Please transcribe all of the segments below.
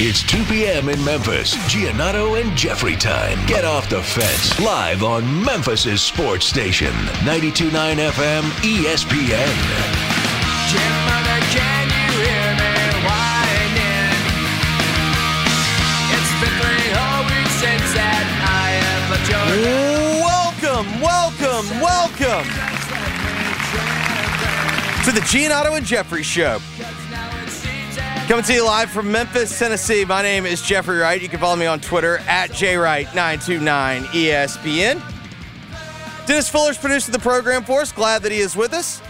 It's 2 p.m. in Memphis. Giannotto and Jeffrey time. Get off the fence. Live on Memphis's sports station. 92.9 FM ESPN. Gentlemen, can you hear me whining? It's been three whole weeks since that I have left your Welcome, welcome, welcome to the Giannotto and Jeffrey Show. Coming to you live from Memphis, Tennessee. My name is Jeffrey Wright. You can follow me on Twitter at jwright929ESPN. Dennis Fuller's producing the program for us. Glad that he is with us.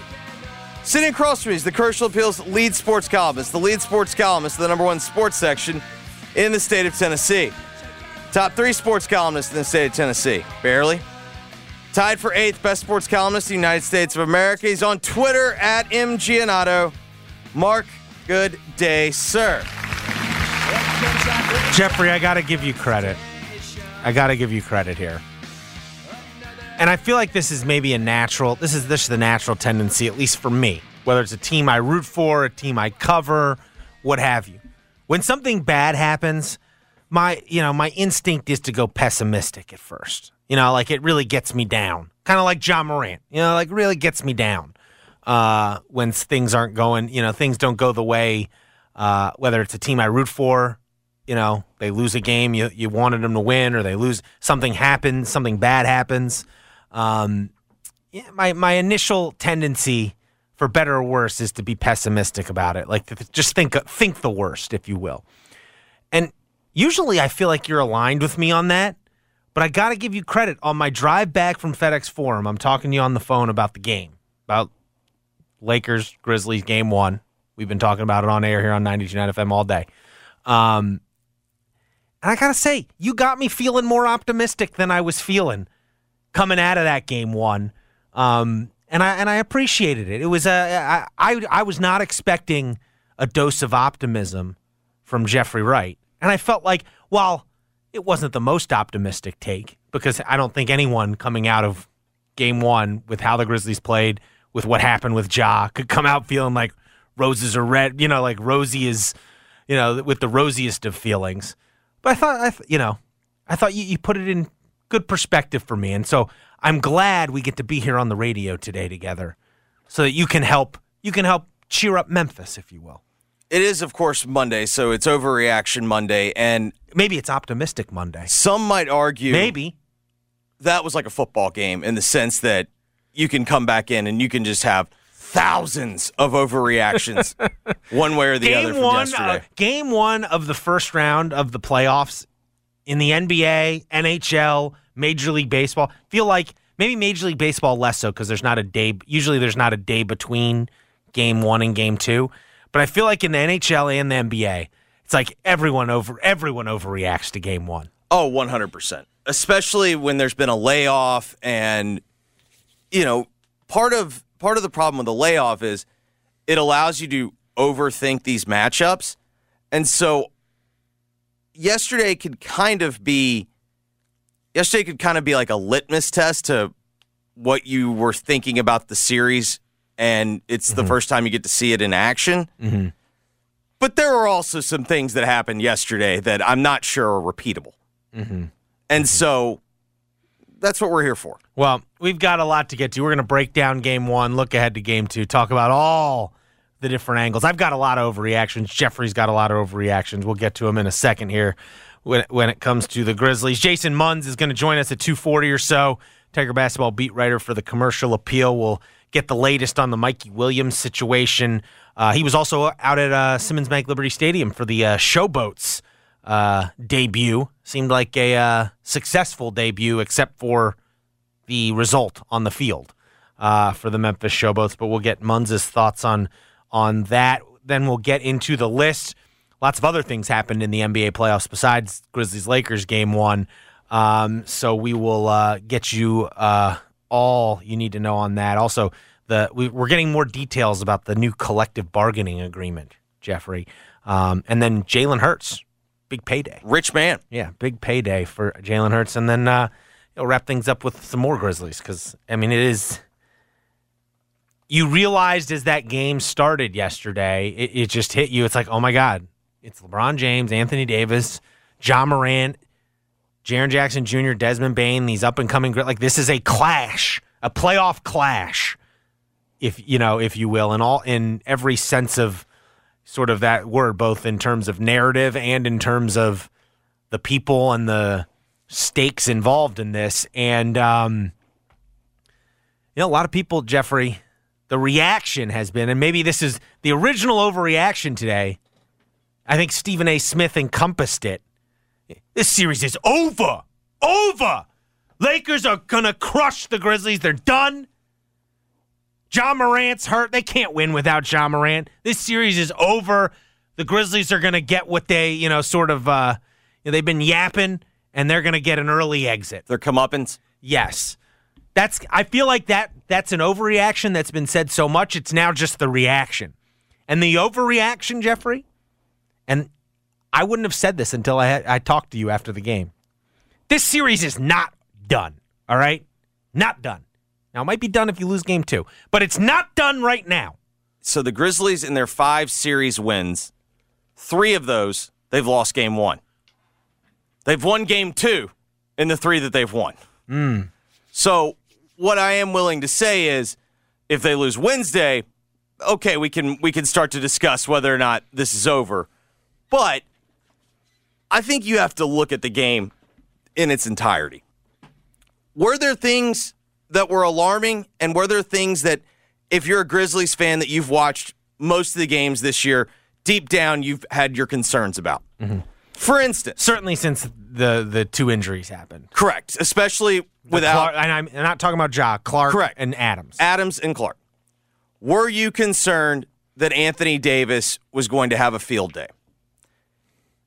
Sitting across from me is the Commercial Appeals lead sports columnist, the lead sports columnist, the number one sports section in the state of Tennessee. Top three sports columnists in the state of Tennessee. Barely. Tied for eighth best sports columnist in the United States of America. He's on Twitter at mgianato. Mark, good day, sir. Jeffrey, I got to give you credit. I got to give you credit here. And I feel like this is maybe a natural, this is this is the natural tendency, at least for me, whether it's a team I root for, a team I cover, what have you. When something bad happens, my you know, my instinct is to go pessimistic at first. You know, like it really gets me down. Kind of like Ja Morant. You know, like really gets me down. Uh, when things aren't going, you know, things don't go the way uh, whether it's a team I root for, you know, they lose a game you, you wanted them to win, or they lose something happens, something bad happens. Um, yeah, my my initial tendency, for better or worse, is to be pessimistic about it. Like just think think the worst, if you will. And usually, I feel like you're aligned with me on that. But I got to give you credit on my drive back from FedEx Forum. I'm talking to you on the phone about the game, about Lakers Grizzlies game one. We've been talking about it on air here on 92.9 FM all day. Um, and I got to say, you got me feeling more optimistic than I was feeling coming out of that game one. Um, and I and I appreciated it. It was a I, I I was not expecting a dose of optimism from Jeffrey Wright, and I felt like while it wasn't the most optimistic take because I don't think anyone coming out of game one with how the Grizzlies played, with what happened with Ja, could come out feeling like roses are red. You know, like Rosie is, you know, with the rosiest of feelings. But I thought, I th- you know, I thought you, you put it in good perspective for me, and so I'm glad we get to be here on the radio today together, so that you can help you can help cheer up Memphis, if you will. It is, of course, Monday, so it's overreaction Monday, and Maybe it's optimistic Monday. some might argue Maybe. that was like a football game in the sense that you can come back in and you can just have thousands of overreactions one way or the other game from one, yesterday. uh, game one of the first round of the playoffs in the NBA, NHL, Major League Baseball. Feel like maybe Major League Baseball less so because there's not a day. Usually, there's not a day between game one and game two. But I feel like in the NHL and the NBA, it's like everyone over everyone overreacts to game one. Oh, 100%. Especially when there's been a layoff and you know, part of part of the problem with the layoff is it allows you to overthink these matchups. And so yesterday could kind of be yesterday could kind of be like a litmus test to what you were thinking about the series and it's the mm-hmm. first time you get to see it in action. Mm-hmm. But there are also some things that happened yesterday that I'm not sure are repeatable. Mm-hmm. And so that's what we're here for. Well, we've got a lot to get to. We're going to break down game one, look ahead to game two, talk about all the different angles. I've got a lot of overreactions. Jeffrey's got a lot of overreactions. We'll get to them in a second here when, when it comes to the Grizzlies. Jason Munz is going to join us at 240 or so. Tiger basketball beat writer for the commercial appeal. We'll get the latest on the Mikey Williams situation. Uh, he was also out at uh, Simmons Bank Liberty Stadium for the uh, Showboats uh, debut. Seemed like a uh, successful debut, except for the result on the field uh, for the Memphis Showboats. But we'll get Munz's thoughts on on that. Then we'll get into the list. lots of other things happened in the NBA playoffs besides Grizzlies Lakers game one. Um, so we will uh, get you uh, all you need to know on that. Also, the we, we're getting more details about the new collective bargaining agreement, Jeffrey, um, and then Jalen Hurts, big payday. Rich man. Yeah, big payday for Jalen Hurts, and then you'll wrap things up with some more Grizzlies because I mean it is. You realized as that game started yesterday, it, it just hit you. It's like, oh my god, it's LeBron James, Anthony Davis, Ja Morant, Jaren Jackson Jr., Desmond Bane, these up and coming like this is a clash, a playoff clash, if you know, if you will, in all in every sense of sort of that word, both in terms of narrative and in terms of the people and the stakes involved in this. And um, you know, a lot of people, Jeffrey, the reaction has been, and maybe this is the original overreaction today. I think Stephen A. Smith encompassed it. This series is over. Over. Lakers are going to crush the Grizzlies. They're done. Ja Morant's hurt. They can't win without Ja Morant. This series is over. The Grizzlies are going to get what they, you know, sort of, uh, you know, they've been yapping, and they're going to get an early exit. Their comeuppance. Yes. That's I feel like that that's an overreaction that's been said so much it's now just the reaction. And the overreaction, Jeffrey, and I wouldn't have said this until I had, I talked to you after the game. This series is not done, all right? Not done. Now it might be done if you lose game 2, but it's not done right now. So the Grizzlies in their 5 series wins, 3 of those they've lost game 1. They've won game 2 in the 3 that they've won. Mm. So what I am willing to say is if they lose Wednesday, okay, we can we can start to discuss whether or not this is over. But I think you have to look at the game in its entirety. Were there things that were alarming and were there things that if you're a Grizzlies fan that you've watched most of the games this year, deep down you've had your concerns about? Mm-hmm. For instance, certainly since the the two injuries happened. Correct, especially without. Clark, and I'm not talking about Ja, Clark, correct, and Adams. Adams and Clark. Were you concerned that Anthony Davis was going to have a field day?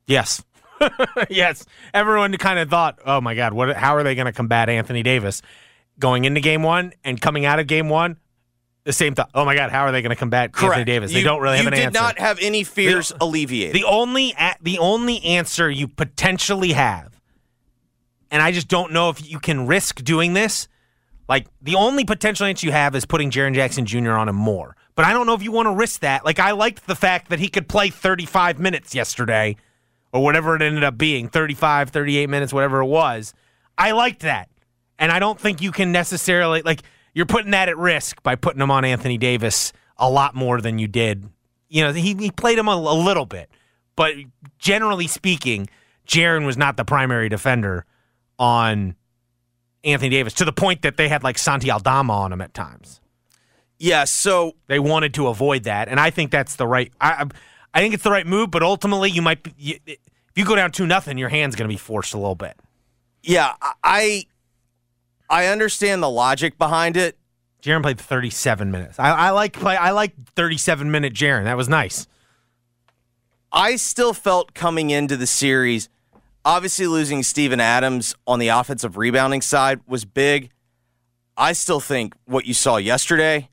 Yes. yes. Everyone kind of thought, "Oh my God, what? How are they going to combat Anthony Davis?" Going into Game One and coming out of Game One, the same thought. Oh my God, how are they going to combat Correct. Anthony Davis? They you, don't really have an answer. you did not have any fears the, alleviated. The only the only answer you potentially have, and I just don't know if you can risk doing this. Like the only potential answer you have is putting Jaren Jackson Jr. on him more. But I don't know if you want to risk that. Like I liked the fact that he could play 35 minutes yesterday or whatever it ended up being, 35, 38 minutes, whatever it was. I liked that. And I don't think you can necessarily like you're putting that at risk by putting him on Anthony Davis a lot more than you did. You know, he, he played him a, a little bit, but generally speaking, Jaren was not the primary defender on Anthony Davis to the point that they had like Santi Aldama on him at times. Yeah, so they wanted to avoid that, and I think that's the right. I, I think it's the right move, but ultimately, you might be, you, if you go down two nothing, your hand's going to be forced a little bit. Yeah, I I understand the logic behind it. Jaren played 37 minutes. I, I like play. I like 37 minute Jaren. That was nice. I still felt coming into the series, obviously losing Steven Adams on the offensive rebounding side was big. I still think what you saw yesterday,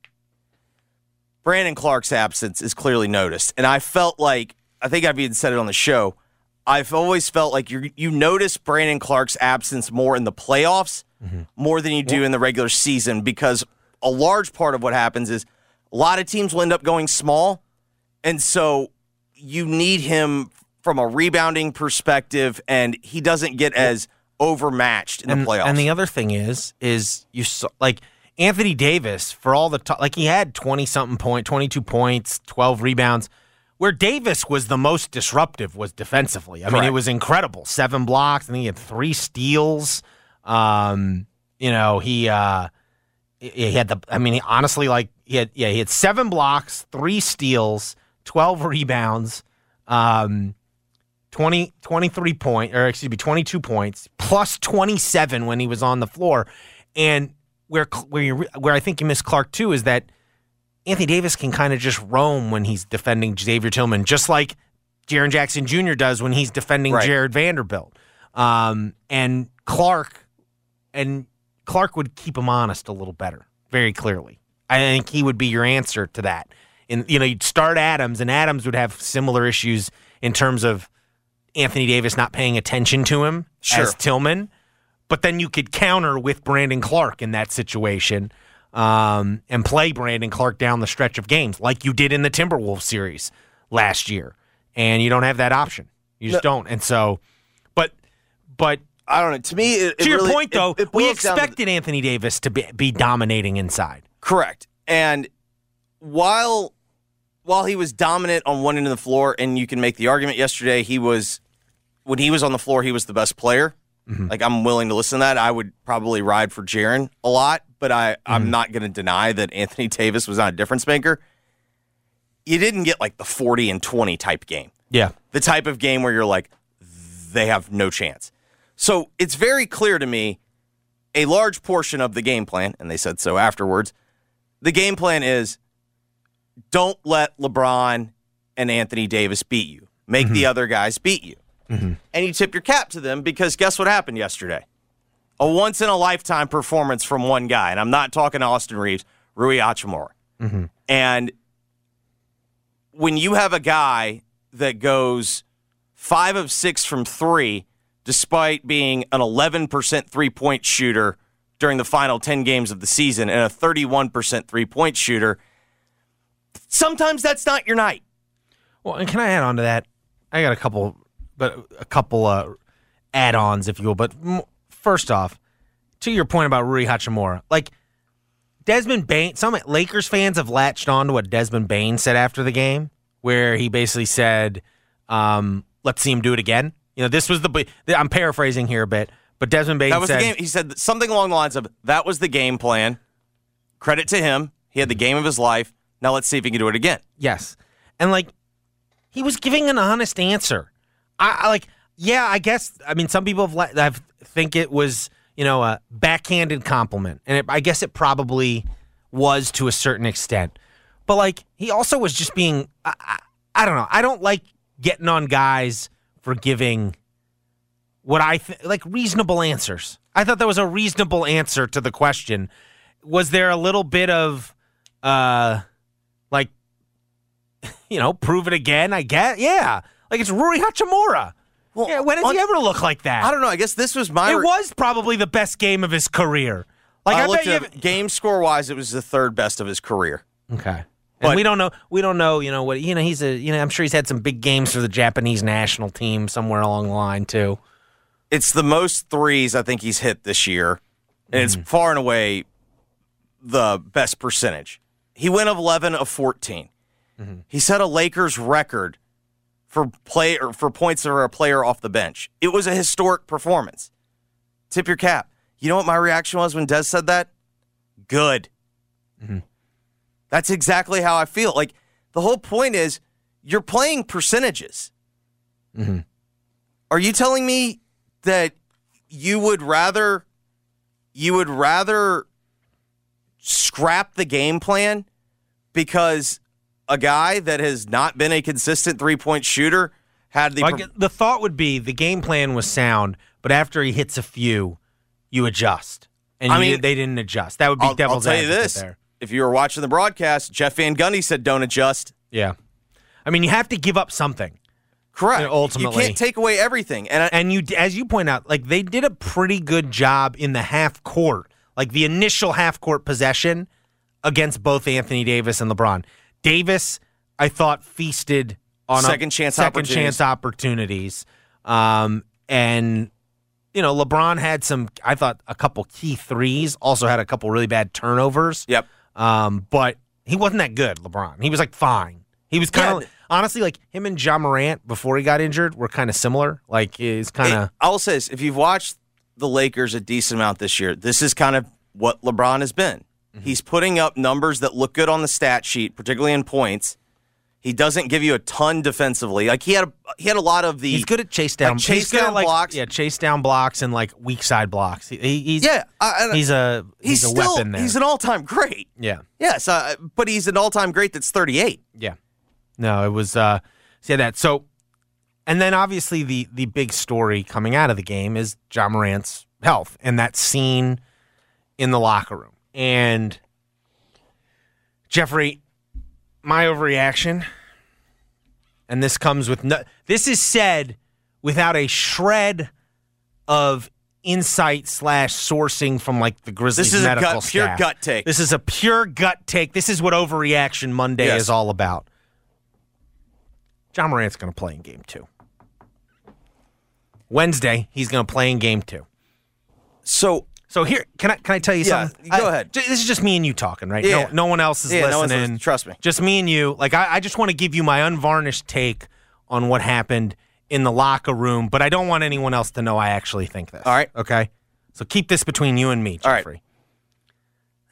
Brandon Clark's absence is clearly noticed. And I felt like, I think I've even said it on the show, I've always felt like you you notice Brandon Clark's absence more in the playoffs mm-hmm. more than you do in the regular season because a large part of what happens is a lot of teams will end up going small. And so you need him from a rebounding perspective, and he doesn't get as overmatched in and, the playoffs. And the other thing is, is you saw like Anthony Davis for all the like he had twenty something point, twenty two points, twelve rebounds. Where Davis was the most disruptive was defensively. I Correct. mean, it was incredible. Seven blocks, and he had three steals. Um, you know, he uh, he had the. I mean, he honestly, like he had yeah, he had seven blocks, three steals, twelve rebounds. Um, 20, 23 point or excuse me 22 points plus 27 when he was on the floor and where where you, where I think you miss Clark too is that Anthony Davis can kind of just roam when he's defending Xavier Tillman just like Jaren Jackson Jr. does when he's defending Right. Jarred Vanderbilt. Um, and Clark and Clark would keep him honest a little better, very clearly. I think he would be your answer to that. And you know, you'd start Adams, and Adams would have similar issues in terms of Anthony Davis not paying attention to him Sure. as Tillman. But then you could counter with Brandon Clark in that situation um, and play Brandon Clark down the stretch of games like you did in the Timberwolves series last year. And you don't have that option. You just don't. And so, but, but I don't know. To me, it, to it your really- point, though, we down to expected Anthony Davis to be, be dominating inside. Correct. And while while he was dominant on one end of the floor, and you can make the argument yesterday, he was when he was on the floor, he was the best player. Mm-hmm. Like I'm willing to listen to that. I would probably ride for Jaren a lot, but I, I'm mm-hmm. not going to deny that Anthony Davis was not a difference maker. You didn't get like the 40 and 20 type game Yeah. the type of game where you're like, they have no chance. So it's very clear to me a large portion of the game plan, and they said so afterwards. The game plan is don't let LeBron and Anthony Davis beat you. Make the mm-hmm. other guys beat you. Mm-hmm. And you tip your cap to them because guess what happened yesterday? A once in a lifetime performance from one guy. And I'm not talking Austin Reaves, Rui Hachimura. Mm-hmm. And when you have a guy that goes five of six from three, despite being an 11% three point shooter during the final 10 games of the season and a 31% three point shooter, sometimes that's not your night. Well, and can I add on to that? I got a couple, but a couple uh, add-ons, if you will. But first off, to your point about Rui Hachimura, like Desmond Bane, some Lakers fans have latched on to what Desmond Bane said after the game, where he basically said, um, "Let's see him do it again." You know, this was the. I'm paraphrasing here a bit, but Desmond Bane That was said, the game. He said something along the lines of, that was the game plan. Credit to him. He had the game of his life. Now let's see if he can do it again. Yes. And like he was giving an honest answer. I, I like yeah, I guess I mean some people have have think it was, you know, a backhanded compliment. And it, I guess it probably was to a certain extent. But like he also was just being I, I, I don't know. I don't like getting on guys for giving what I th- like reasonable answers. I thought that was a reasonable answer to the question. Was there a little bit of uh like you know, prove it again, I guess. Yeah. Like it's Rui Hachimura. Well, yeah, when does on- he ever look like that? I don't know. I guess this was my. It was probably the best game of his career. Like I, I bet looked you at have- game score wise, it was the third best of his career. Okay. But- and we don't know. We don't know. You know what? You know he's a. You know I'm sure he's had some big games for the Japanese national team somewhere along the line too. It's the most threes I think he's hit this year, and it's mm-hmm. far and away the best percentage. He went of 11 of 14. Mm-hmm. He set a Lakers record for play or for points for a player off the bench. It was a historic performance. Tip your cap. You know what my reaction was when Des said that? Good. Mm-hmm. That's exactly how I feel. Like the whole point is you're playing percentages. Mm-hmm. Are you telling me that you would rather you would rather scrap the game plan because a guy that has not been a consistent three-point shooter had the I the thought would be the game plan was sound, but after he hits a few, you adjust. And I you- mean, they didn't adjust. That would be I'll, I'll devil's tell you this. there. If you were watching the broadcast, Jeff Van Gundy said don't adjust. Yeah. I mean, you have to give up something. Correct. Yeah, ultimately. You can't take away everything. And, I, And you, as you point out, like they did a pretty good job in the half court, like the initial half court possession against both Anthony Davis and LeBron. Davis, I thought feasted on a- Second chance second opportunities. chance opportunities, um, and you know LeBron had some. I thought a couple key threes. Also had a couple really bad turnovers. Yep. Um, but he wasn't that good, LeBron. He was like fine. He was kind of Yeah. honestly like him and Ja Morant before he got injured were kind of similar. Like he's kind of I will say this: if you've watched the Lakers a decent amount this year, this is kind of what LeBron has been. Mm-hmm. He's putting up numbers that look good on the stat sheet, particularly in points. He doesn't give you a ton defensively. Like he had a he had a lot of the he's good at chase down, like, chase he's good at, down like, blocks. Yeah, chase down blocks and like weak side blocks. He, he- he's Yeah, I- he's a he's, he's, a still weapon there. he's an all time great. yeah, Yes, uh, but he's an all time great that's thirty eight. yeah. No, it was uh, see that. So And then obviously the the big story coming out of the game is Ja Morant's health and that scene in the locker room. And Jeffrey, my overreaction, and this comes with no, this is said without a shred of insight slash sourcing from like the Grizzlies medical staff. This is a gut- pure gut take. This is a pure gut take. This is what overreaction Monday Yes. is all about. Ja Morant's going to play in game two. Wednesday, he's going to play in game two. So So here, can I can I tell you Yeah, something? go I- ahead. j- this is just me and you talking, right? Yeah. No, no one else is Yeah, no one's listening. listening. Trust me. Just me and you. Like I, I just want to give you my unvarnished take on what happened in the locker room, but I don't want anyone else to know I actually think this. All right. Okay. So keep this between you and me, Jeffrey. All right.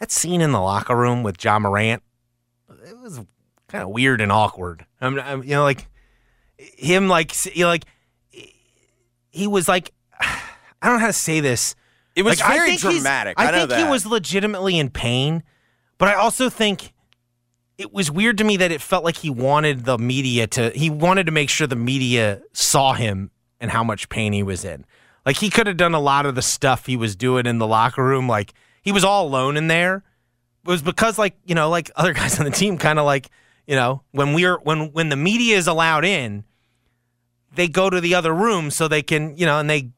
That scene in the locker room with Ja Morant, it was kind of weird and awkward. I'm, I'm you know, like him, like you know, like he was like, I don't know how to say this. It was Like, I very think dramatic. I, I, think that. he was legitimately in pain, but I also think it was weird to me that it felt like he wanted the media to he wanted to make sure the media saw him and how much pain he was in. Like he could have done a lot of the stuff he was doing in the locker room. Like he was all alone in there. It was because like you know like other guys on the team kind of like you know when we're when when the media is allowed in, they go to the other room so they can you know and they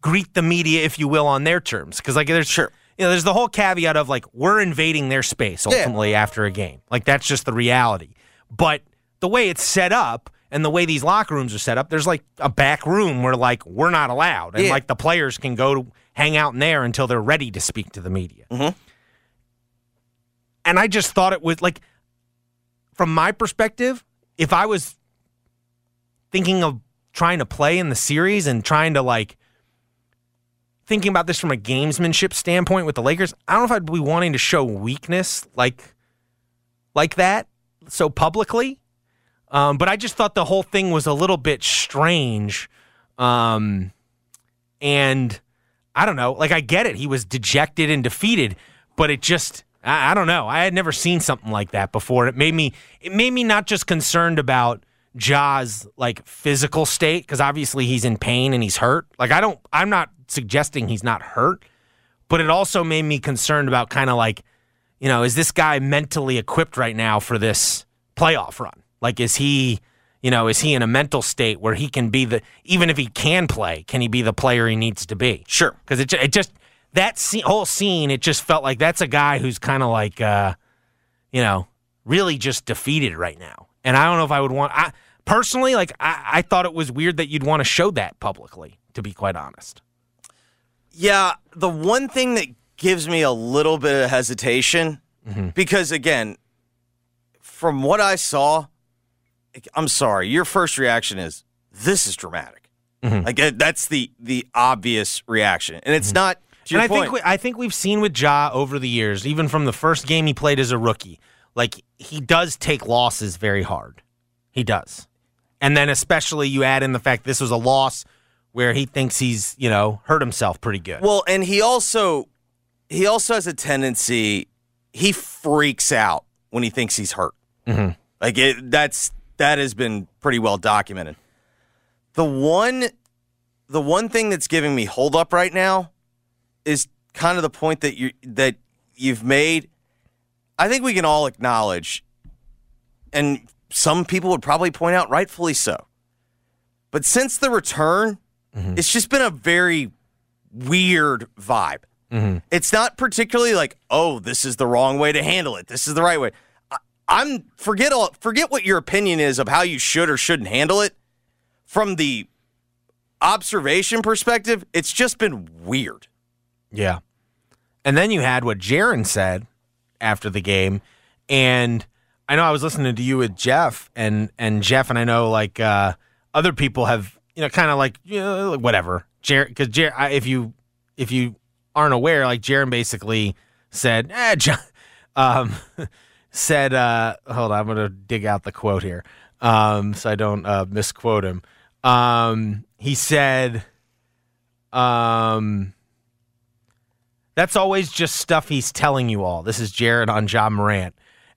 greet the media, if you will, on their terms. Because like there's Sure. you know, there's the whole caveat of like we're invading their space ultimately after a game. Like that's just the reality. But the way it's set up and the way these locker rooms are set up, there's like a back room where like we're not allowed, and Yeah. like the players can go to hang out in there until they're ready to speak to the media. Mm-hmm. And I just thought it was like, from my perspective, if I was thinking of trying to play in the series and trying to like thinking about this from a gamesmanship standpoint with the Lakers, I don't know if I'd be wanting to show weakness like like that so publicly. Um, but I just thought the whole thing was a little bit strange. Um, and I don't know, like I get it. He was dejected and defeated, but it just I, I don't know. I had never seen something like that before. It made me it made me not just concerned about Ja's like physical state because obviously he's in pain and he's hurt. Like I don't I'm not suggesting he's not hurt, but it also made me concerned about kind of like, you know, is this guy mentally equipped right now for this playoff run? Like is he, you know, is he in a mental state where he can be the even if he can play, can he be the player he needs to be? Sure. because it, it just that scene, whole scene it just felt like that's a guy who's kind of like uh you know really just defeated right now and i don't know if i would want i personally like i, I thought it was weird that you'd want to show that publicly to be quite honest Yeah, the one thing that gives me a little bit of hesitation, Mm-hmm. because again, from what I saw, I'm sorry, your first reaction is this is dramatic. Mm-hmm. Like that's the the obvious reaction, and it's not. To your and I point. think we, I think we've seen with Ja over the years, even from the first game he played as a rookie, like he does take losses very hard. He does, and then especially you add in the fact this was a loss where he thinks he's you know hurt himself pretty good. Well, and he also he also has a tendency he freaks out when he thinks he's hurt. Mm-hmm. Like it, that's that has been pretty well documented. The one the one thing that's giving me hold up right now is kind of the point that you that you've made. I think we can all acknowledge, and some people would probably point out, rightfully so. But since the return, mm-hmm. it's just been a very weird vibe. Mm-hmm. It's not particularly like, oh, this is the wrong way to handle it. This is the right way. I, I'm forget all forget what your opinion is of how you should or shouldn't handle it. From the observation perspective, it's just been weird. Yeah. And then you had what Jaren said after the game. And I know I was listening to you with Jeff and and Jeff and I know like uh other people have, you know, kind of like, you know, whatever. Cuz Jaren I- if you if you aren't aware, like Jaren basically said, eh, Ja, um said uh hold on, I'm to dig out the quote here. Um so I don't uh misquote him. Um he said um that's always just stuff he's telling you all. This is Jared on Ja Morant.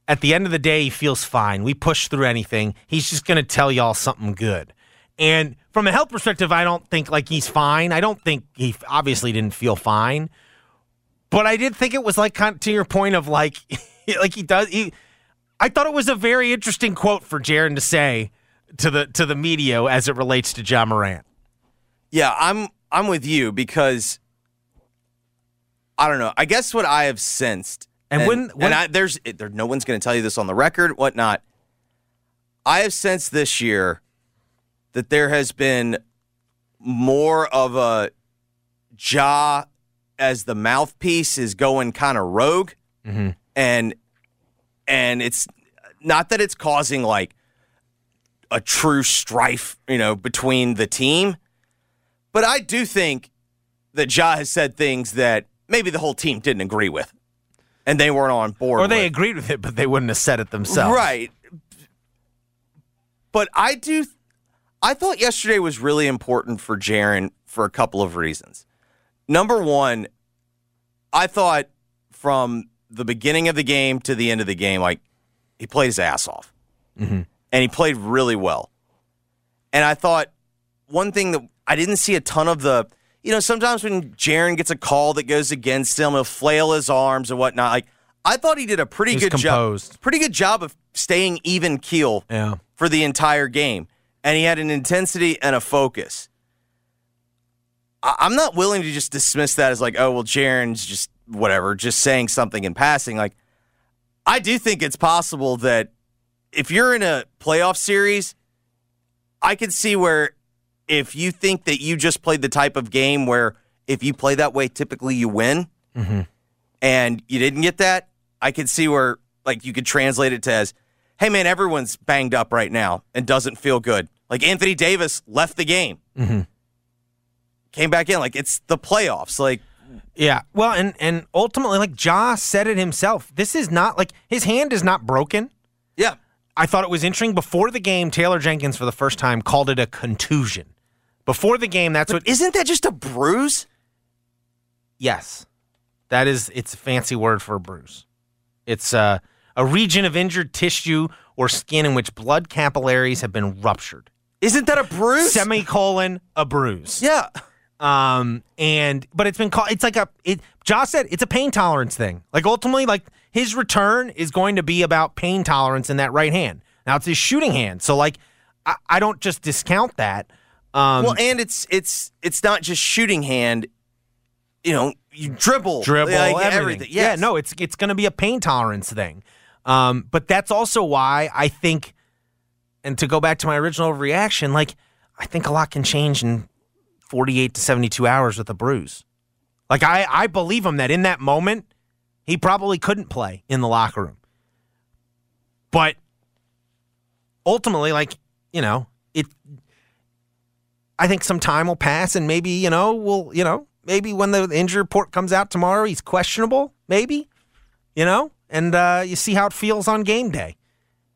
At the end of the day, he feels fine. We push through anything. He's just going to tell y'all something good. And from a health perspective, I don't think like he's fine. I don't think he obviously didn't feel fine. But I did think it was like kind of to your point of like like he does he I thought it was a very interesting quote for Jaren to say to the to the media as it relates to Ja Morant. Yeah, I'm I'm with you because I don't know. I guess what I have sensed, And when- when- and I, there's there, no one's going to tell you this on the record, whatnot. I have sensed this year that there has been more of a Ja as the mouthpiece is going kind of rogue, mm-hmm. and and it's not that it's causing like a true strife, you know, between the team. But I do think that Ja has said things that maybe the whole team didn't agree with, and they weren't on board. Or they with. agreed with it, but they wouldn't have said it themselves. right? But I do. I thought yesterday was really important for Jaren for a couple of reasons. Number one, I thought from the beginning of the game to the end of the game, like he played his ass off, mm-hmm. and he played really well. And I thought one thing that I didn't see a ton of the, you know, sometimes when Jaren gets a call that goes against him, he'll flail his arms and whatnot. Like I thought he did a pretty He was good composed. job, pretty good job of staying even keel Yeah. for the entire game, and he had an intensity and a focus. I- I'm not willing to just dismiss that as like, oh well, Jaren's just whatever, just saying something in passing. Like, I do think it's possible that if you're in a playoff series, I could see where if you think that you just played the type of game where if you play that way, typically you win, mm-hmm. and you didn't get that, I could see where like you could translate it to as, hey man, everyone's banged up right now and doesn't feel good. Like Anthony Davis left the game, mm-hmm. came back in. Like it's the playoffs. Like Yeah. Well, and and ultimately, like Ja said it himself. This is not like his hand is not broken. yeah, I thought it was interesting. Before the game, Taylor Jenkins for the first time called it a contusion. Before the game, that's what. isn't that just a bruise? Yes, that is. It's a fancy word for a bruise. It's uh, a region of injured tissue or skin in which blood capillaries have been ruptured. Isn't that a bruise? Semicolon a bruise. yeah. Um, and but it's been called. It's like a. It. Josh said it's a pain tolerance thing. Like ultimately, like his return is going to be about pain tolerance in that right hand. Now it's his shooting hand, so like I, I don't just discount that. Um, Well, and it's it's it's not just shooting hand. You know, you dribble, dribble, like, everything. Yes. Yeah, no, it's it's going to be a pain tolerance thing. Um, but that's also why I think, and to go back to my original reaction, like I think a lot can change in forty-eight to seventy-two hours with a bruise. Like I, I believe him that in that moment, he probably couldn't play in the locker room. But ultimately, like you know, it. I think some time will pass, and maybe you know we'll you know maybe when the injury report comes out tomorrow, he's questionable. Maybe, you know, and uh, you see how it feels on game day.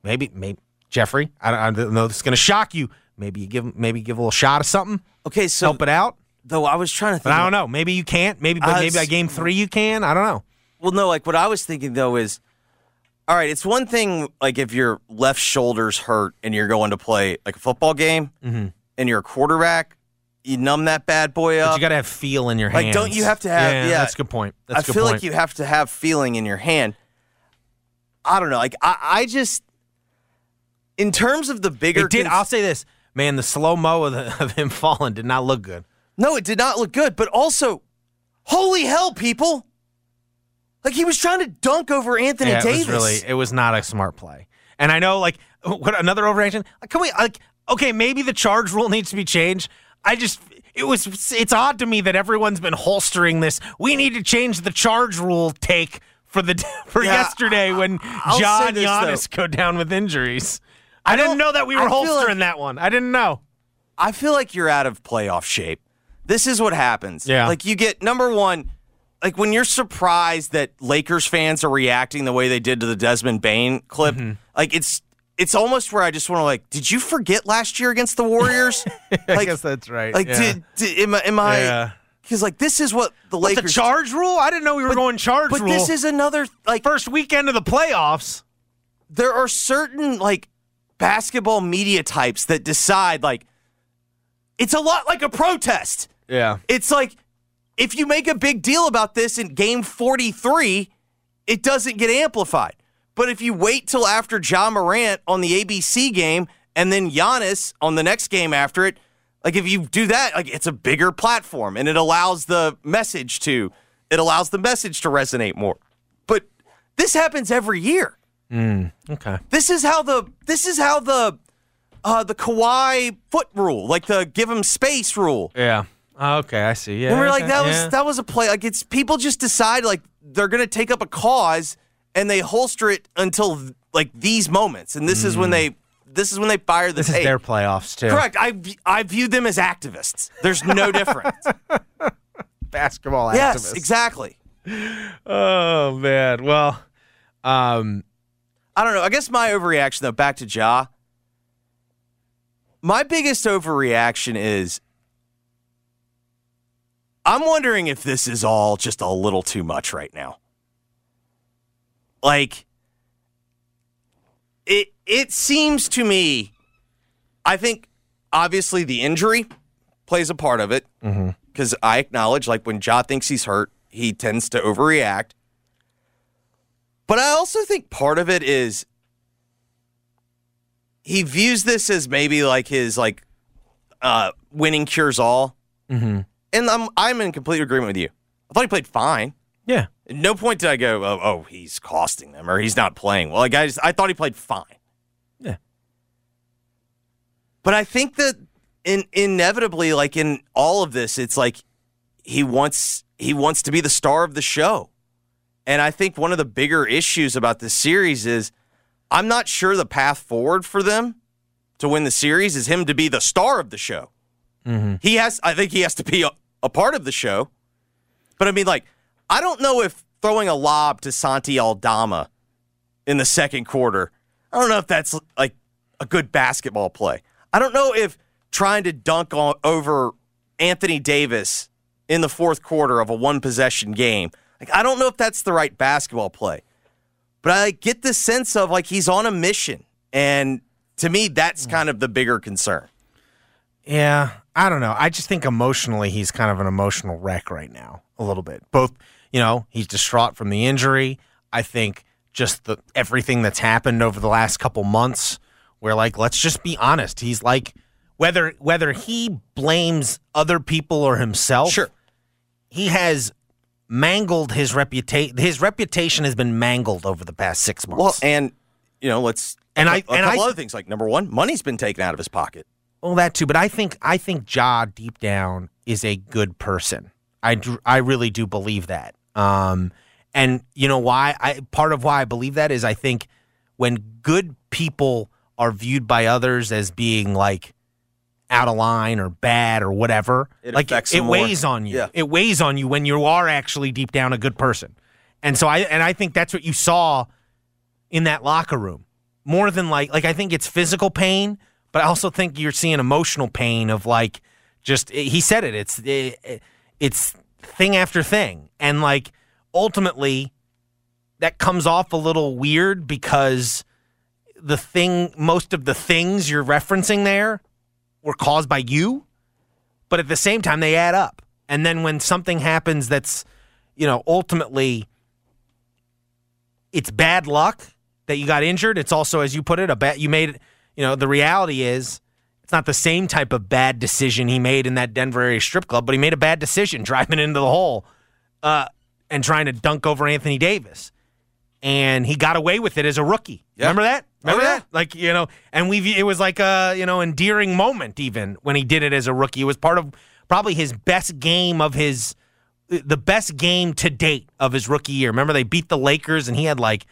Maybe, maybe Jeffrey. I don't, I don't know. This is going to shock you. Maybe you give maybe give a little shot of something, Okay, so help it out. though I was trying to think. But I don't know. Maybe you can't. Maybe, but maybe by game three you can. I don't know. Well, no, like what I was thinking though is, all right, it's one thing like if your left shoulder's hurt and you're going to play like a football game and you're a quarterback, you numb that bad boy But up. you got to have feel in your hand. Like, don't you have to have- yeah. that's a good point. That's I a good feel point. like you have to have feeling in your hand. I don't know. Like I, I just, in terms of the bigger, It did. cons- I'll say this, man. The slow mo of, of him falling did not look good. no, it did not look good. But also, holy hell, people! Like he was trying to dunk over Anthony yeah, Davis. it was really. It was not a smart play. And I know, like, what another overreaction? Like, can we? Like, okay, maybe the charge rule needs to be changed. I just. It was. It's odd to me that everyone's been holstering this. We need to change the charge rule take for the for Yeah, yesterday when I'll John this, Giannis go down with injuries. I, don't- didn't know that we were I feel like- holstering that one. I didn't know. I feel like you're out of playoff shape. This is what happens. Yeah. Like you get number one, like when you're surprised that Lakers fans are reacting the way they did to the Desmond Bane clip, Mm-hmm. like it's it's almost where I just want to like, did you forget last year against the Warriors? I like, guess that's right. like yeah. did, did am I am I Yeah. because like this is what the Lakers the charge rule? I didn't know we were going charge But rule. But this is another like first weekend of the playoffs. there are certain like basketball media types that decide like it's a lot like a protest. Yeah. It's like if you make a big deal about this in game 43, it doesn't get amplified. But if you wait till after Ja Morant on the ABC game and then Giannis on the next game after it, like if you do that, like it's a bigger platform and it allows the message to it allows the message to resonate more. But this happens every year. Okay. This is how the this is how the uh the Kawhi foot rule, like the give him space rule. Yeah. Oh, okay, I see. Yeah. And we're like, that yeah. was that was a play. Like it's people just decide like they're gonna take up a cause and they holster it until like these moments. And this is when they this is when they fire the Mm. This is their playoffs too. Correct. I I view them as activists. There's no difference. Basketball yes, activists. exactly. Oh man. Well, um, I don't know. I guess my overreaction though, back to Ja. My biggest overreaction is I'm wondering if this is all just a little too much right now. Like it it seems to me I think obviously the injury plays a part of it because I acknowledge like when Ja thinks he's hurt, he tends to overreact. But I also think part of it is he views this as maybe like his like uh winning cures all. Mm-hmm. And I'm I'm in complete agreement with you. I thought he played fine. yeah. At no point did I go, oh, oh, he's costing them or he's not playing. Well, like I just, I thought he played fine. Yeah. But I think that in inevitably, like in all of this, it's like he wants he wants to be the star of the show. And I think one of the bigger issues about this series is I'm not sure the path forward for them to win the series is him to be the star of the show. Mm-hmm. He has I think he has to be a, a part of the show. But I mean, like, I don't know if throwing a lob to Santi Aldama in the second quarter, I don't know if that's like a good basketball play. I don't know if trying to dunk on, over Anthony Davis in the fourth quarter of a one possession game, like, I don't know if that's the right basketball play. But I get the sense of like he's on a mission. And to me, that's hmm. kind of the bigger concern. Yeah, I don't know. I just think emotionally he's kind of an emotional wreck right now, a little bit. Both, you know, he's distraught from the injury. I think just the everything that's happened over the last couple months where like let's just be honest, he's like whether whether he blames other people or himself, Sure. he has mangled his reputation. His reputation has been mangled over the past 6 months. Well, and, you know, let's. And a, I- a and couple I- other things like number one, money's been taken out of his pocket. Well, that too, but I think I think Ja deep down is a good person. I I really do believe that. Um, and you know why? I part of why I believe that is I think when good people are viewed by others as being like out of line or bad or whatever, It like it more. weighs on you. Yeah. It weighs on you when you are actually deep down a good person. And so I and I think that's what you saw in that locker room. More than like like I think it's physical pain, but I also think you're seeing emotional pain of like just he said it. It's it, it's thing after thing, and like ultimately that comes off a little weird because the thing most of the things you're referencing there were caused by you, but at the same time they add up. And then when something happens that's you know ultimately it's bad luck that you got injured. It's also, as you put it, a bad. You made, you know, the reality is it's not the same type of bad decision he made in that Denver area strip club, but he made a bad decision driving into the hole uh, and trying to dunk over Anthony Davis, and he got away with it as a rookie. Yeah. Remember that? Remember Oh, yeah. that? Like you know, and we it was like a you know endearing moment even when he did it as a rookie. It was part of probably his best game of his the best game to date of his rookie year. Remember they beat the Lakers and he had like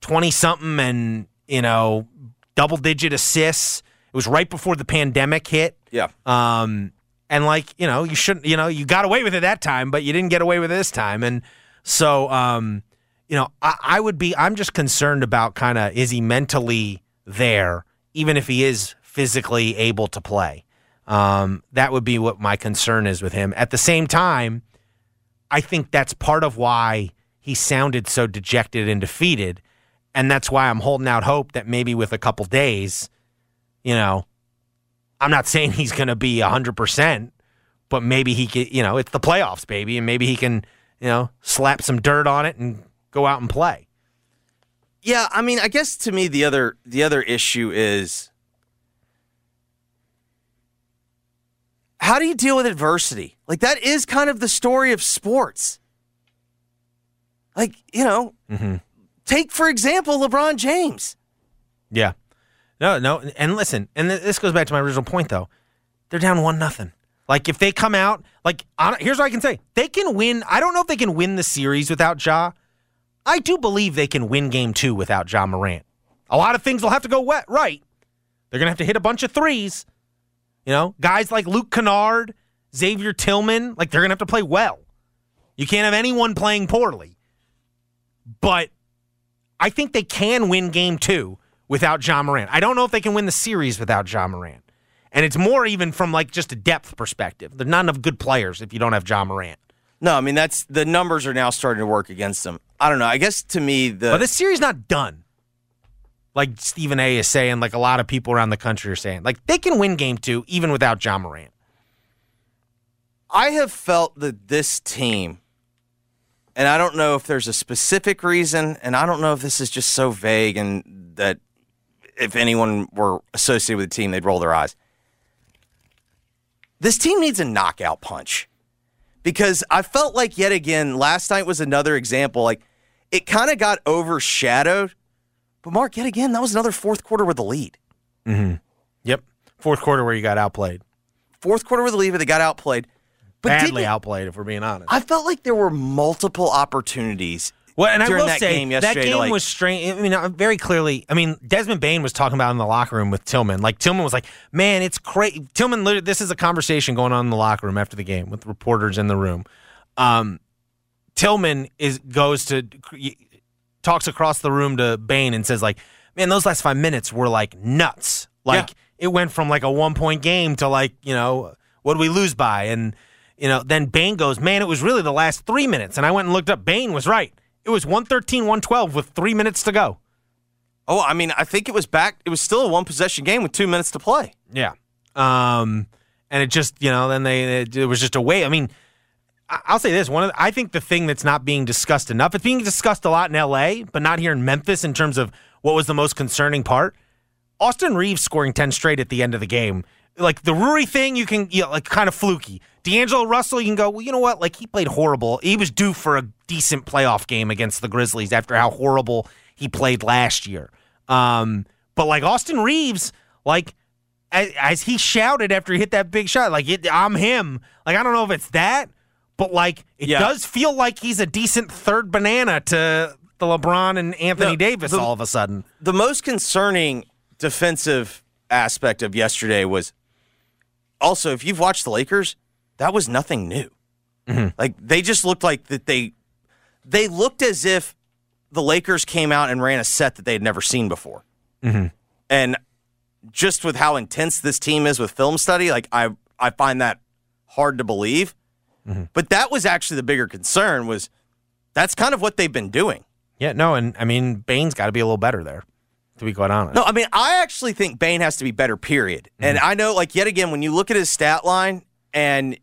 20 something and, you know, double digit assists. It was right before the pandemic hit. Yeah. Um, and like, you know, you shouldn't, you know, you got away with it that time, but you didn't get away with it this time. And so, um, you know, I, I would be, I'm just concerned about kind of, is he mentally there, even if he is physically able to play? Um, that would be what my concern is with him. At the same time, I think that's part of why he sounded so dejected and defeated. And that's why I'm holding out hope that maybe with a couple days, you know, I'm not saying he's going to be 100%, but maybe he can, you know, it's the playoffs, baby, and maybe he can, you know, slap some dirt on it and go out and play. Yeah, I mean, I guess to me the other the other issue is how do you deal with adversity? Like that is kind of the story of sports. Like, you know, mm-hmm. take for example LeBron James. Yeah. No, no, and listen, and this goes back to my original point though. They're down one nothing. Like if they come out, like here's what I can say: they can win. I don't know if they can win the series without Ja. I do believe they can win Game Two without Ja Morant. A lot of things will have to go wet right. They're gonna have to hit a bunch of threes. You know, guys like Luke Kennard, Xavier Tillman, like they're gonna have to play well. You can't have anyone playing poorly. But I think they can win game two without Ja Morant. I don't know if they can win the series without Ja Morant. And it's more even from like just a depth perspective. There's not enough good players if you don't have Ja Morant. No, I mean that's the numbers are now starting to work against them. I don't know. I guess to me the But this series not done. Like Stephen A is saying, like a lot of people around the country are saying. Like they can win game two even without Ja Morant. I have felt that this team, and I don't know if there's a specific reason, and I don't know if this is just so vague and that if anyone were associated with the team, they'd roll their eyes. This team needs a knockout punch because I felt like yet again last night was another example. Like it kind of got overshadowed, but Mark, yet again, that was another fourth quarter with the lead. Mm-hmm. Yep. Fourth quarter where you got outplayed. Fourth quarter with the lead, but they got outplayed. But Badly outplayed, if we're being honest. I felt like there were multiple opportunities Well, and I will that say game that game like- was strange. I mean, uh, very clearly. I mean, Desmond Bane was talking about in the locker room with Tillman. Like Tillman was like, "Man, it's crazy." Tillman, literally, this is a conversation going on in the locker room after the game with reporters in the room. Um, Tillman is goes to talks across the room to Bane and says like, "Man, those last five minutes were like nuts. Like it went from like a one point game to like you know what do we lose by?" And you know then Bane goes, "Man, it was really the last three minutes." And I went and looked up. Bane was right. It was 113, 112 with three minutes to go. Oh, I mean, I think it was back. It was still a one possession game with two minutes to play. Yeah. Um, and it just, you know, then they, it, it was just a way. I mean, I'll say this: one of the, I think the thing that's not being discussed enough. It's being discussed a lot in L.A., but not here in Memphis in terms of what was the most concerning part. Austin Reaves scoring ten straight at the end of the game. Like the Rui thing, you can you know, like kind of fluky. D'Angelo Russell, you can go. Well, you know what? Like he played horrible. He was due for a decent playoff game against the Grizzlies after how horrible he played last year. Um, but like Austin Reaves, like as, as he shouted after he hit that big shot, like it, I'm him. Like I don't know if it's that, but like it Yeah. does feel like he's a decent third banana to the LeBron and Anthony No, Davis the- all of a sudden. The most concerning defensive aspect of yesterday was also if you've watched the Lakers, that was nothing new. Mm-hmm. Like they just looked like that they they looked as if the Lakers came out and ran a set that they had never seen before. Mm-hmm. And just with how intense this team is with film study, like I I find that hard to believe. Mm-hmm. But that was actually the bigger concern was that's kind of what they've been doing. Yeah, no, and I mean Bane's got to be a little better there, to be quite honest. No, I mean, I actually think Bane has to be better, period. And I know, like, yet again, when you look at his stat line, and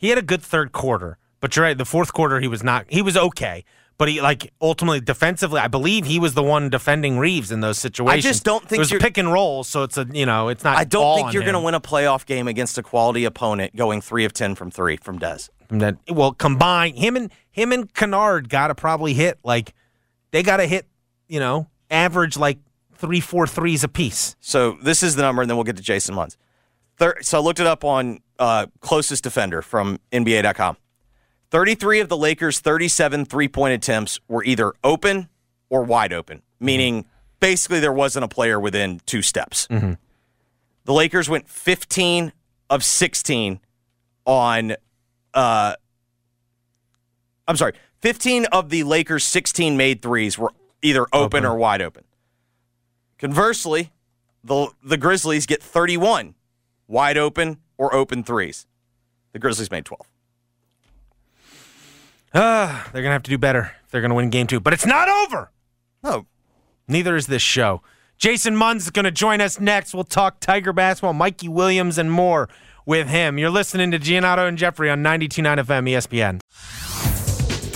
He had a good third quarter, but you're right. The fourth quarter, he was not. He was okay, but he like ultimately defensively, I believe he was the one defending Reaves in those situations. I just don't think it was you're- pick and roll, so it's a you know it's not. I don't think you're going to win a playoff game against a quality opponent going three of 10 from three from Dez. Well, combine him and him and Kennard got to probably hit like they got to hit you know average like three four threes apiece. So this is the number, and then we'll get to Jason Munz. Thir- so I looked it up on uh, closest defender from NBA.com. 33 of the Lakers' 37 three point attempts were either open or wide open, meaning basically there wasn't a player within two steps. The Lakers went 15 of 16 on, uh, I'm sorry, 15 of the Lakers' 16 made threes were either open, or wide open. Conversely, the the Grizzlies get 31 wide open or open threes. The Grizzlies made 12. Ah, they're gonna have to do better if they're gonna win game two. But it's not over. Oh, Neither is this show. Jason Munz is going to join us next. We'll talk Tiger basketball, Mikey Williams, and more with him. You're listening to Giannotto and Jeffrey on 92.9 FM ESPN.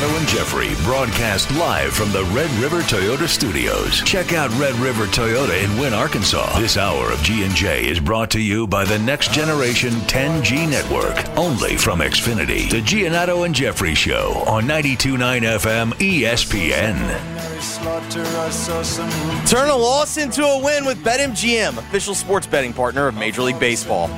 And Jeffrey broadcast live from the Red River Toyota Studios. Check out Red River Toyota in Wynne, Arkansas. This hour of G&J is brought to you by the Next Generation 10G Network, only from Xfinity. The Giannotto and Jeffrey Show on 92.9 FM ESPN. Turn a loss into a win with BetMGM, official sports betting partner of Major League Baseball.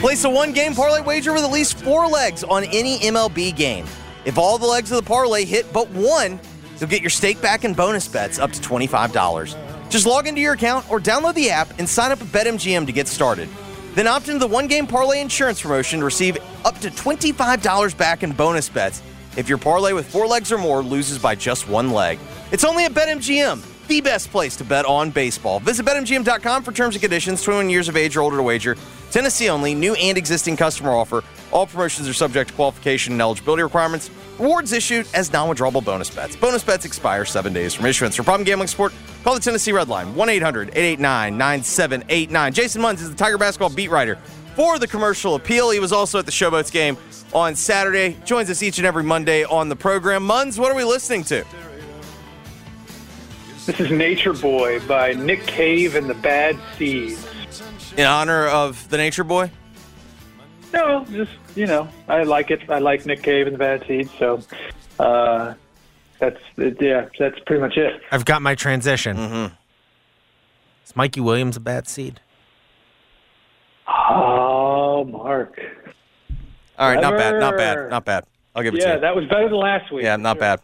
Place a one game parlay wager with at least four legs on any MLB game. If all the legs of the parlay hit but one, you'll get your stake back in bonus bets up to $25. Just log into your account or download the app and sign up at BetMGM to get started. Then opt into the one game parlay insurance promotion to receive up to $25 back in bonus bets if your parlay with four legs or more loses by just one leg. It's only at BetMGM, the best place to bet on baseball. Visit BetMGM.com for terms and conditions, 21 years of age or older to wager. Tennessee only, new and existing customer offer. All promotions are subject to qualification and eligibility requirements. Rewards issued as non withdrawable bonus bets. Bonus bets expire seven days from issuance. For problem gambling support, call the Tennessee Red Line 1 800 889 9789. Jason Munz is the Tiger basketball beat writer for the commercial appeal. He was also at the Showboats game on Saturday. Joins us each and every Monday on the program. Munz, what are we listening to? This is Nature Boy by Nick Cave and the Bad Seeds. In honor of the Nature Boy? No, just you know, I like it. I like Nick Cave and the Bad Seeds, so uh, that's yeah, that's pretty much it. I've got my transition. Mm-hmm. Is Mikey Williams a bad seed? Oh, Mark. All right, not bad, not bad, not bad. I'll give it to you. Yeah, that was better than last week. yeah, not Sure. bad.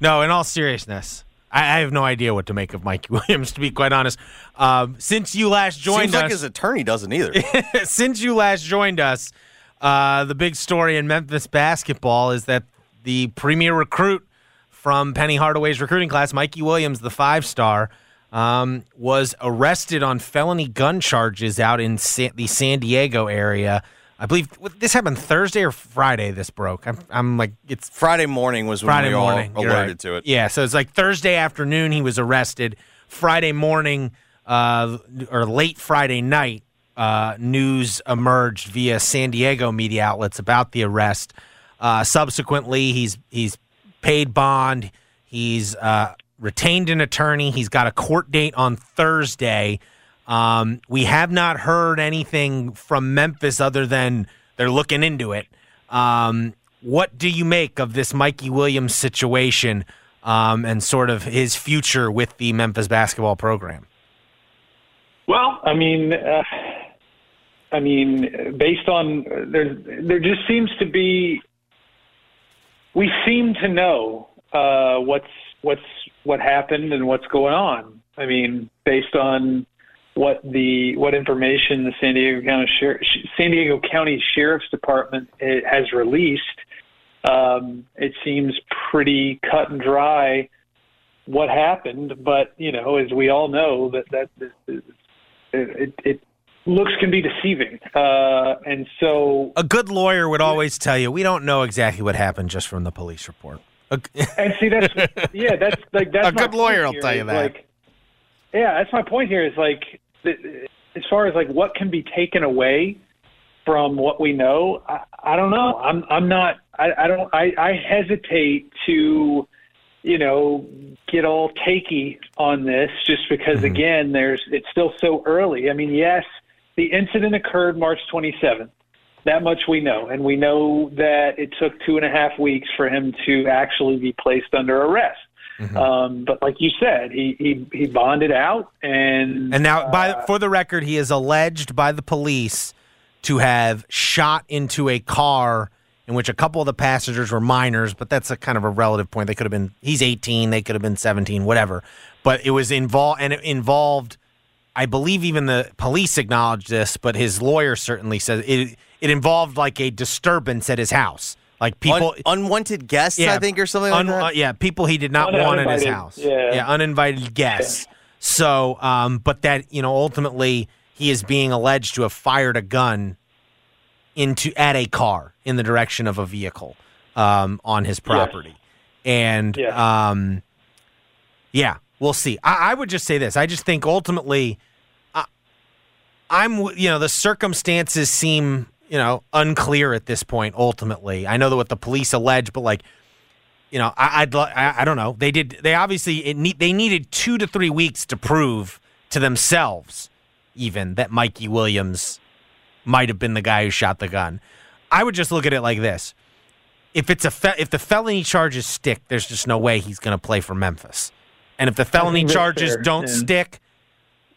No, in all seriousness, I, I have no idea what to make of Mikey Williams, to be quite honest. Um, since you last joined Seems us, like his attorney doesn't either. since you last joined us, uh, the big story in Memphis basketball is that the premier recruit from Penny Hardaway's recruiting class, Mikey Williams, the five star, um, was arrested on felony gun charges out in Sa- the San Diego area. I believe this happened Thursday or Friday. This broke. I'm, I'm like, it's Friday morning was when Friday we all morning. You're alerted right. to it. Yeah, so it's like Thursday afternoon he was arrested. Friday morning, uh, or late Friday night, uh, news emerged via San Diego media outlets about the arrest. Uh, subsequently, he's he's paid bond. He's uh, retained an attorney. He's got a court date on Thursday. Um, we have not heard anything from Memphis other than they're looking into it. Um, what do you make of this Mikey Williams situation um, and sort of his future with the Memphis basketball program? Well, I mean, uh, I mean, based on there, there just seems to be. We seem to know uh, what's what's what happened and what's going on. I mean, based on what the what information the San Diego County Sher- San Diego County Sheriff's Department eh, has released, um, it seems pretty cut and dry what happened. But you know, as we all know, that that it, it, it looks can be deceiving, uh, and so A good lawyer would always tell you we don't know exactly what happened just from the police report. And see that's yeah that's like that's A my good lawyer point will tell you that. Like, yeah, that's my point here. Is like th- as far as like what can be taken away from what we know. I, I don't know. I'm I'm not. I, I don't. I, I hesitate to you know get all takey on this just because Mm-hmm. again there's it's still so early. I mean yes, the incident occurred March 27th. That much we know, and we know that it took two and a half weeks for him to actually be placed under arrest. Mm-hmm. Um, but like you said, he he, he bonded out, and And now, by uh, for the record, he is alleged by the police to have shot into a car in which a couple of the passengers were minors, but that's a kind of a relative point. They could have been he's 18, they could have been 17, whatever. But it was involved and it involved I believe even the police acknowledged this, but his lawyer certainly said it it involved like a disturbance at his house. Like people Un- unwanted guests, yeah, I think, or something like that. uh, yeah, people he did not Un- want in his house. yeah. yeah uninvited guests. So, um, but that you know, ultimately, he is being alleged to have fired a gun into at a car in the direction of a vehicle um, on his property, and Yes. um, yeah, we'll see. I, I would just say this: I just think ultimately, I, I'm you know the circumstances seem you know unclear at this point. Ultimately, I know that what the police allege, but like you know, I, I'd I, I don't know. They did. They obviously it need, they needed two to three weeks to prove to themselves, even that Mikey Williams might have been the guy who shot the gun. I would just look at it like this: if it's a fe- if the felony charges stick, there's just no way he's going to play for Memphis. And if the felony charges fair, don't yeah. stick,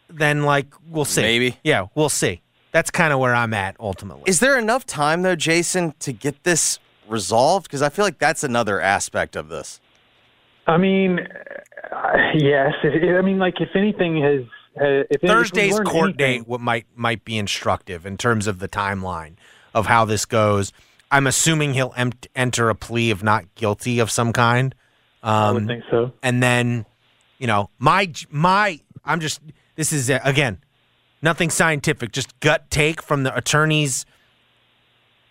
then like we'll see. Maybe. yeah, we'll see. That's kind of where I'm at ultimately. Is there enough time though, Jason, to get this resolved? Because I feel like that's another aspect of this. I mean, uh, yes. It, it- I mean, like if anything has, uh, if if Thursday's learned court anything- date what might might be instructive in terms of the timeline of how this goes. I'm assuming he'll em- enter a plea of not guilty of some kind, I would um, think so. and then, you know, my my I'm just this is uh, again nothing scientific, just gut take from the attorney's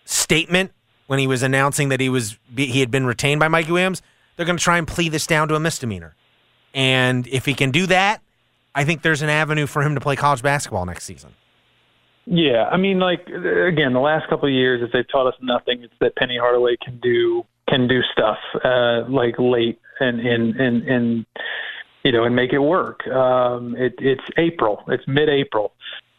statement when he was announcing that he was he had been retained by Mikey Williams. They're going to try and plea this down to a misdemeanor, and if he can do that, I think there's an avenue for him to play college basketball next season. Yeah, I mean, like again, the last couple of years, if they've taught us nothing, it's that Penny Hardaway can do can do stuff uh, like late and and and and you know and make it work. Um, it, it's April, it's mid-April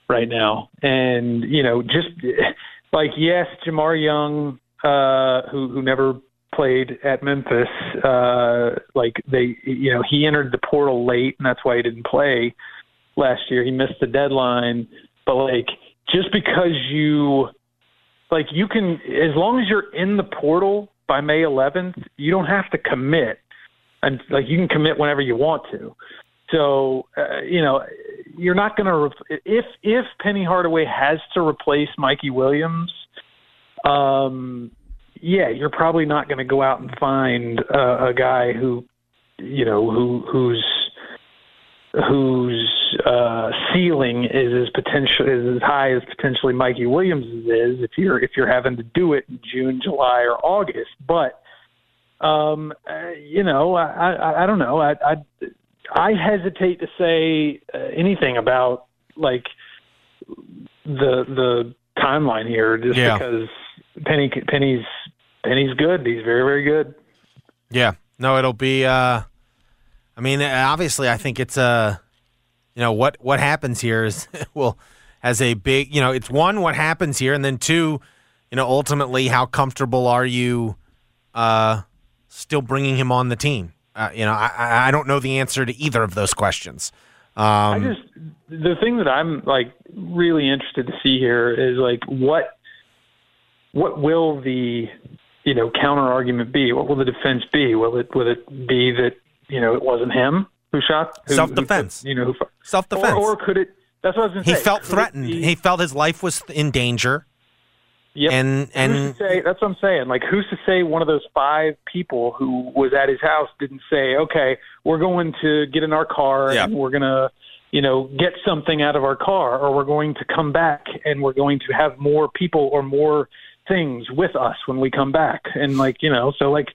right now, and you know just like yes, Jamar Young, uh, who who never played at Memphis, uh, like they you know he entered the portal late, and that's why he didn't play last year. He missed the deadline, but like just because you like you can as long as you're in the portal by May 11th, you don't have to commit and like you can commit whenever you want to. So, uh, you know, you're not going to re- if if Penny Hardaway has to replace Mikey Williams, um yeah, you're probably not going to go out and find uh, a guy who you know who who's whose uh, ceiling is as potential is as high as potentially Mikey Williams is if you're if you're having to do it in June, July, or August. But um, uh, you know, I, I I don't know. I I, I hesitate to say uh, anything about like the the timeline here, just Yeah. because Penny Penny's Penny's good. He's very very good. Yeah. No, it'll be. Uh, I mean, obviously, I think it's Uh, you know what what happens here is well has a big. You know, it's one what happens here, and then two, you know, ultimately, how comfortable are you, uh, still bringing him on the team? Uh, you know, I- I don't know the answer to either of those questions. Um, I just the thing that I'm like really interested to see here is like what what will the you know counter argument be? What will the defense be? Will it will it be that you know it wasn't him who shot who, Self-defense. You know who Self-defense. or, or could it? That's what I was going to he say. felt Could threatened. be- He felt his life was in danger. Yep. And who's and to say that's what I'm saying. Like, who's to say one of those five people who was at his house didn't say, "Okay, we're going to get in our car Yeah. and we're gonna, you know, get something out of our car, or we're going to come back and we're going to have more people or more things with us when we come back." And like, you know, so like,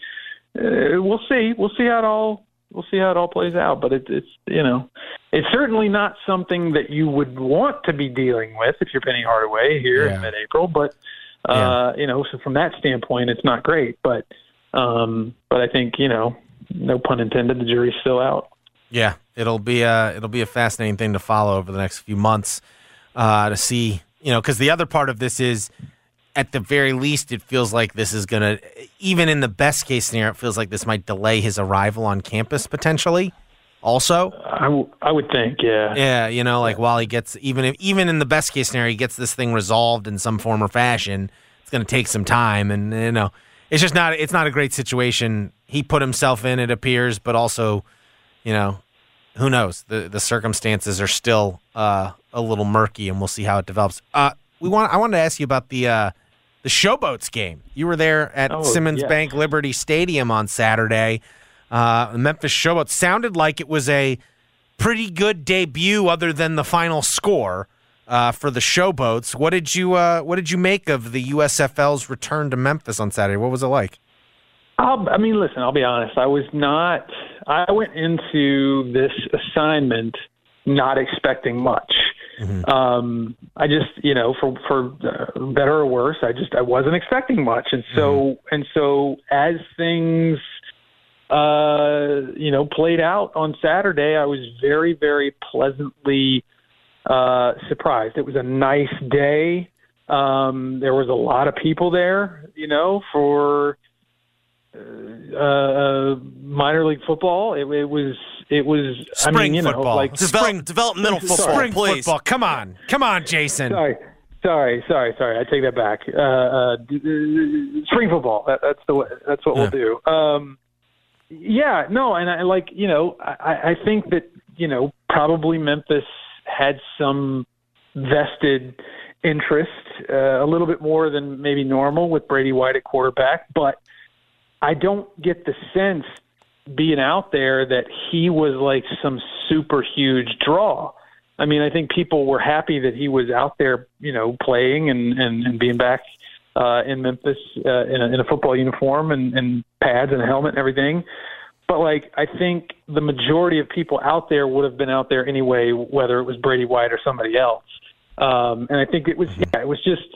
uh, we'll see. We'll see how it all. We'll see how it all plays out. But it, it's you know, it's certainly not something that you would want to be dealing with if you're Penny Hardaway here Yeah. in mid-April. But uh, you know, so from that standpoint, it's not great. But um, but I think you know, no pun intended, the jury's still out. Yeah, it'll be a it'll be a fascinating thing to follow over the next few months uh, to see you know because the other part of this is at the very least it feels like this is gonna even in the best case scenario it feels like this might delay his arrival on campus potentially. Also, I, w- I would think, yeah. yeah, you know, like while he gets even if even in the best case scenario he gets this thing resolved in some form or fashion, it's going to take some time, and you know, it's just not it's not a great situation he put himself in. It appears, but also, you know, who knows? the The circumstances are still uh, a little murky, and we'll see how it develops. Uh, we want I wanted to ask you about the uh, the Showboats game. You were there at Oh, Simmons yes. Bank Liberty Stadium on Saturday. Uh, the Memphis Showboats sounded like it was a pretty good debut, other than the final score uh, for the Showboats. What did you uh, What did you make of the USFL's return to Memphis on Saturday? What was it like? I'll, I mean, listen, I'll be honest. I was not, I went into this assignment not expecting much. Um, I just, you know, for, for uh, better or worse, I just, I wasn't expecting much. And so, and so as things, uh, you know, played out on Saturday, I was very, very pleasantly, uh, surprised. It was a nice day. Um, there was a lot of people there, you know, for, uh, minor league football. It, it was it was I Spring mean, you know, football. like Develop, Spring- developmental football, Spring please. football. Come on, come on, Jason. sorry, sorry, sorry, sorry. I take that back. Uh, uh, spring football. That, that's the way, that's what we'll do. Um, yeah, no, and I like you know I, I think that you know probably Memphis had some vested interest, uh, a little bit more than maybe normal with Brady White at quarterback, but I don't get the sense being out there that he was like some super huge draw. I mean, I think people were happy that he was out there, you know, playing and and, and being back uh, in Memphis uh, in, a, in a football uniform and, and pads and a helmet and everything. But like, I think the majority of people out there would have been out there anyway, whether it was Brady White or somebody else. Um, and I think it was, yeah, it was just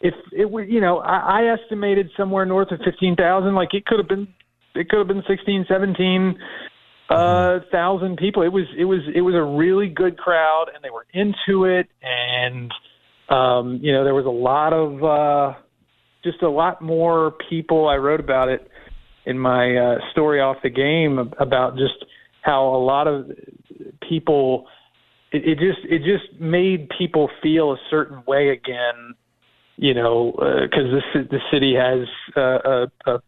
if it was, you know, I, I estimated somewhere north of fifteen thousand. Like it could have been, it could have been sixteen, seventeen uh, thousand people. It was, it was, it was a really good crowd, and they were into it. And um, you know, there was a lot of, uh, just a lot more people. I wrote about it in my uh, story off the game about just how a lot of people. It, it just, it just made people feel a certain way again you know, because this the city has uh, a, a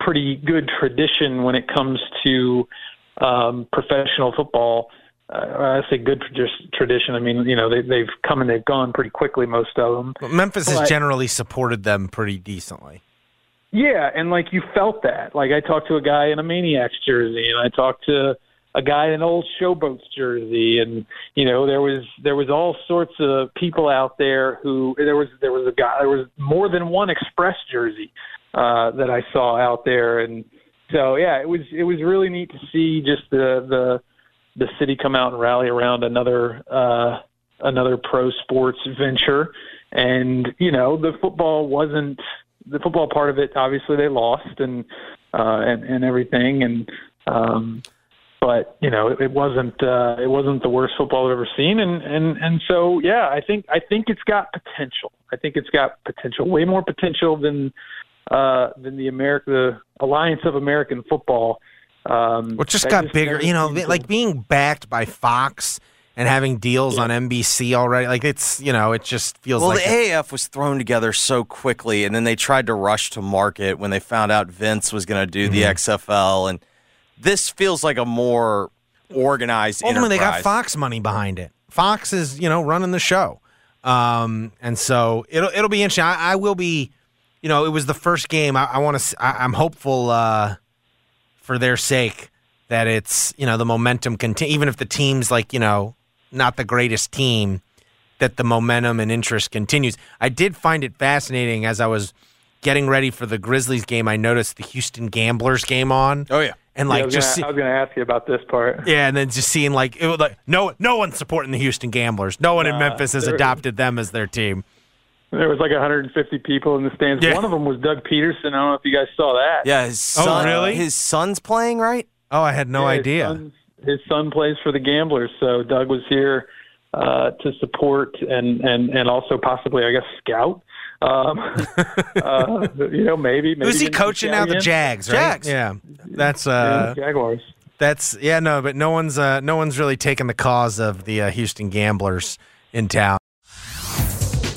pretty good tradition when it comes to um, professional football. Uh, I say good tradi- tradition. I mean, you know, they, they've come and they've gone pretty quickly, most of them. But Memphis has generally supported them pretty decently. Yeah, and like you felt that. Like I talked to a guy in a Maniacs jersey, and I talked to a guy in an old Showboats jersey, and you know there was there was all sorts of people out there who there was there was a guy there was more than one Express jersey uh, that I saw out there, and so yeah, it was it was really neat to see just the the the city come out and rally around another uh, another pro sports venture, and you know the football wasn't the football part of it. Obviously, they lost and uh, and and everything, and um, but you know it, it wasn't uh, it wasn't the worst football I've ever seen, and and and so yeah, I think I think it's got potential. I think it's got potential, way more potential than uh, than the America the Alliance of American Football. Um, Well, it just that got bigger. You know, seemed to- like being backed by Fox and having deals on NBC already. Like it's, you know, it just feels Well, like the a- AAF was thrown together so quickly, and then they tried to rush to market when they found out Vince was going to do the Mm-hmm. XFL, and this feels like a more organized. ultimately they got. Fox money behind it. Fox is, you know, running the show. Um, and so it'll it'll be interesting. I, I will be, you know, it was the first game. I, I want to. I'm hopeful uh, for their sake that it's you know the momentum continue. Even if the team's like you know not the greatest team, that the momentum and interest continues. I did find it fascinating as I was getting ready for the Grizzlies game. I noticed the Houston Gamblers game on. Oh yeah. and Yeah, I like was just gonna, see- I was going to ask you about this part. yeah, and then just seeing like it was like no no one's supporting the Houston Gamblers. No one in Memphis has adopted them as their team. There was like 150 people in the stands. Yeah. One of them was Doug Pederson. I don't know if you guys saw that. Yeah, his son, Oh, really? His son's playing, right? Oh, I had no Yeah, idea. son- His son plays for the Gamblers, so Doug was here uh, to support and, and, and also possibly, I guess, scout. Um, uh, you know, maybe. maybe Who's he coaching now? The. Jags, right? Jags. Yeah, that's Yeah, uh, Jaguars. that's yeah, no, but no one's uh, no one's really taken the cause of the uh, Houston Gamblers in town.